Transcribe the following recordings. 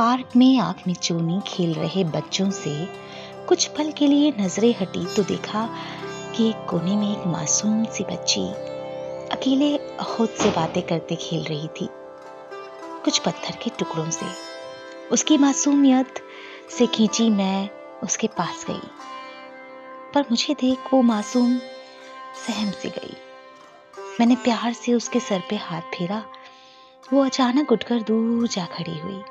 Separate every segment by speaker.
Speaker 1: Park में आँख में चूनी खेल रहे बच्चों से कुछ पल के लिए नज़रें हटी तो देखा कि एक कोने में एक मासूम सी बच्ची अकेले खुद से बातें करते खेल रही थी। कुछ पत्थर के टुकड़ों से। उसकी मासूमियत से खींची मैं उसके पास गई। पर मुझे देख वो मासूम सहम सी गई। मैंने प्यार से उसके सर पे हाथ फेरा। वो अचानक उठकर दूर जा खड़ी हुई।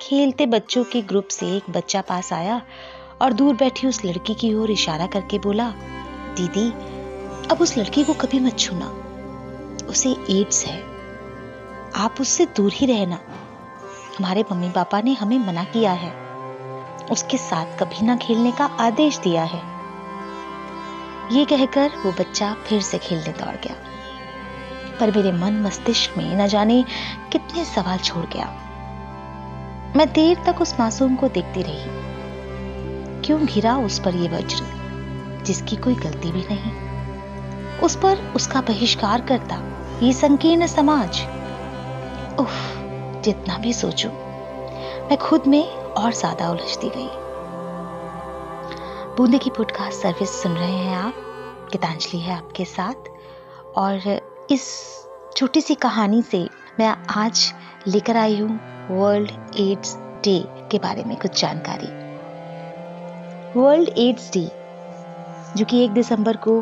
Speaker 1: खेलते बच्चों के ग्रुप से एक बच्चा पास आया और दूर बैठी उस लड़की की ओर इशारा करके बोला, दीदी, अब उस लड़की को कभी मत छूना। उसे एड्स है। आप उससे दूर ही रहना। हमारे मम्मी पापा ने हमें मना किया है। उसके साथ कभी ना खेलने का आदेश दिया है। ये कहकर वो बच्चा फिर से खेलने दौड़ गया। पर मेरे मन मस्तिष्क में न जाने कितने सवाल छोड़ गया। मैं देर तक उस मासूम को देखती रही। क्यों घिरा उस पर ये वज्र, जिसकी कोई गलती भी नहीं? उस पर उसका बहिष्कार करता ये संकीर्ण समाज। उफ, जितना भी सोचूं, मैं खुद में और ज़्यादा उलझती गई। बूंदे की पॉडकास्ट सर्विस सुन रहे हैं आप, गीतांजलि है आपके साथ। और इस छोटी सी कहानी से मैं आज लेकर आई हूँ वर्ल्ड एड्स डे के बारे में कुछ जानकारी। वर्ल्ड एड्स डे जो कि एक दिसंबर को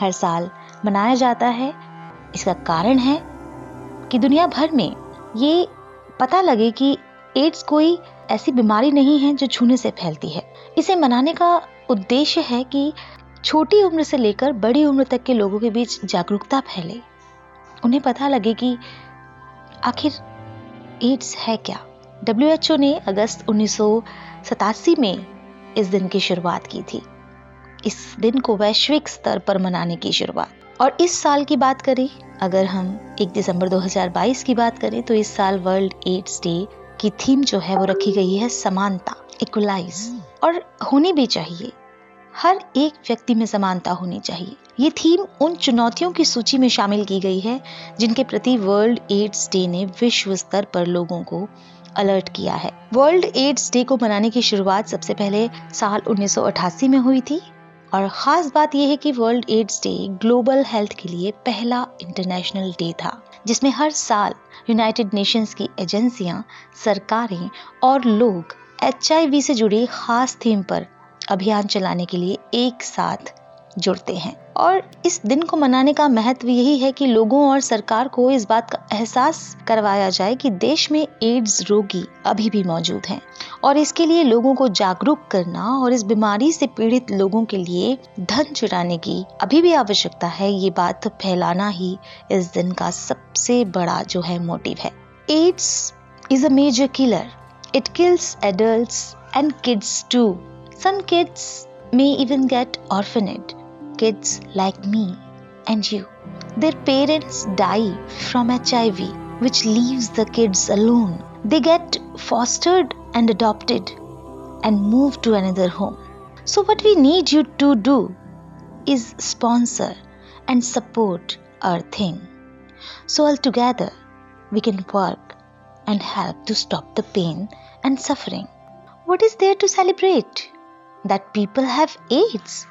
Speaker 1: हर साल मनाया जाता है, इसका कारण है कि दुनिया भर में ये पता लगे कि एड्स कोई ऐसी बीमारी नहीं है जो छूने से फैलती है। इसे मनाने का उद्देश्य है कि छोटी उम्र से लेकर बड़ी उम्र तक के लोगों के बीच जागरूकता फैले। उन्हें पता लगे कि आखिर एड्स है क्या? डब्ल्यूएचओ ने अगस्त उन्नीस में इस दिन की शुरुआत की थी। इस दिन को वैश्विक स्तर पर मनाने की शुरुआत। और इस साल की बात करें, अगर हम 1 दिसंबर 2022 की बात करें तो इस साल वर्ल्ड एड्स डे की थीम जो है वो रखी गई है समानता इक्वलाइज और होनी भी चाहिए। हर एक व्यक्ति में समानता होनी चाहिए। ये थीम उन चुनौतियों की सूची में शामिल की गई है, जिनके प्रति वर्ल्ड एड्स डे ने विश्व स्तर पर लोगों को अलर्ट किया है। वर्ल्ड एड्स डे को मनाने की शुरुआत सबसे पहले साल 1988 में हुई थी, और ख़ास बात यह है कि world AIDS day global health के लिए पहला इंटरनेशनल डे था, जिसमें हर साल यूनाइटेड नेशंस की एजेंसियाँ, सरकारें और लोग एचआईवी से जुड़ी खास थीम पर अभियान चलाने के लिए एक साथ जुड़ते हैं। और इस दिन को मनाने का महत्व यही है कि लोगों और सरकार को इस बात का एहसास करवाया जाए कि देश में एड्स रोगी अभी भी मौजूद हैं और इसके लिए लोगों को जागरूक करना और इस बीमारी से पीड़ित लोगों के लिए धन चुराने की अभी भी आवश्यकता है, ये बात फैलाना ही इस दिन का सबसे बड़ा जो है मोटिव है। AIDS is a major killer. It kills adult and kids too. Some kids may even get orphaned kids like me and you. Their parents die from HIV, which leaves the kids alone. They get fostered and adopted and move to another home. So, what we need you to do is sponsor and support our thing. So, altogether, we can work and help to stop the pain and suffering. What is there to celebrate? That people have AIDS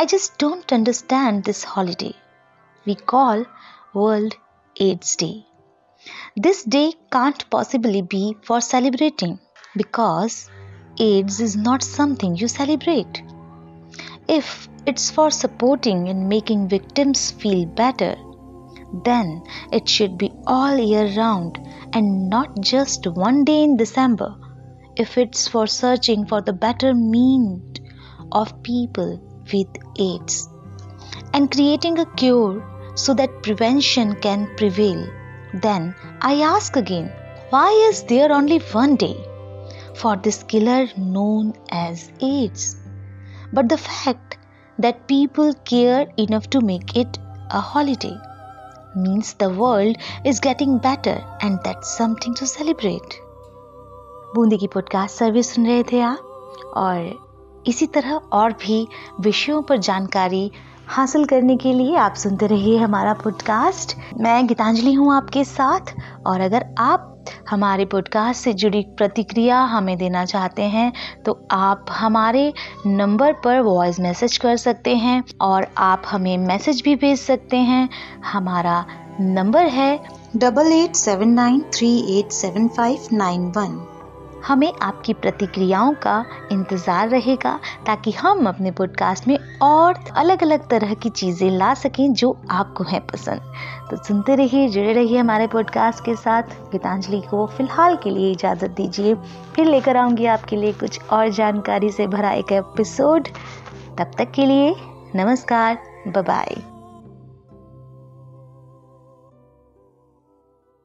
Speaker 1: I just don't understand this holiday we call World AIDS Day. This day can't possibly be for celebrating because AIDS is not something you celebrate. If it's for supporting and making victims feel better, then it should be all year round and not just one day in December. If it's for searching for the better betterment of people with AIDS and creating a cure so that prevention can prevail. Then I ask again, why is there only one day for this killer known as AIDS? But the fact that people care enough to make it a holiday means the world is getting better and that's something to celebrate. Bundi की podcast service सुन रहे थे आप और इसी तरह और भी विषयों पर जानकारी हासिल करने के लिए आप सुनते रहिए हमारा पॉडकास्ट मैं गीतांजलि हूँ आपके साथ, और अगर आप हमारे पॉडकास्ट से जुड़ी प्रतिक्रिया हमें देना चाहते हैं तो आप हमारे नंबर पर वॉइस मैसेज कर सकते हैं, और आप हमें मैसेज भी भेज सकते हैं। हमारा नंबर है
Speaker 2: double eight seven nine three eight seven five nine one
Speaker 1: हमें आपकी प्रतिक्रियाओं का इंतज़ार रहेगा ताकि हम अपने पॉडकास्ट में और अलग अलग तरह की चीज़ें ला सकें जो आपको हैं पसंद। तो सुनते रहिए, जुड़े रहिए हमारे पॉडकास्ट के साथ। गीतांजलि को फ़िलहाल के लिए इजाज़त दीजिए। फिर लेकर आऊँगी आपके लिए कुछ और जानकारी से भरा एक एपिसोड तब तक के लिए नमस्कार बाय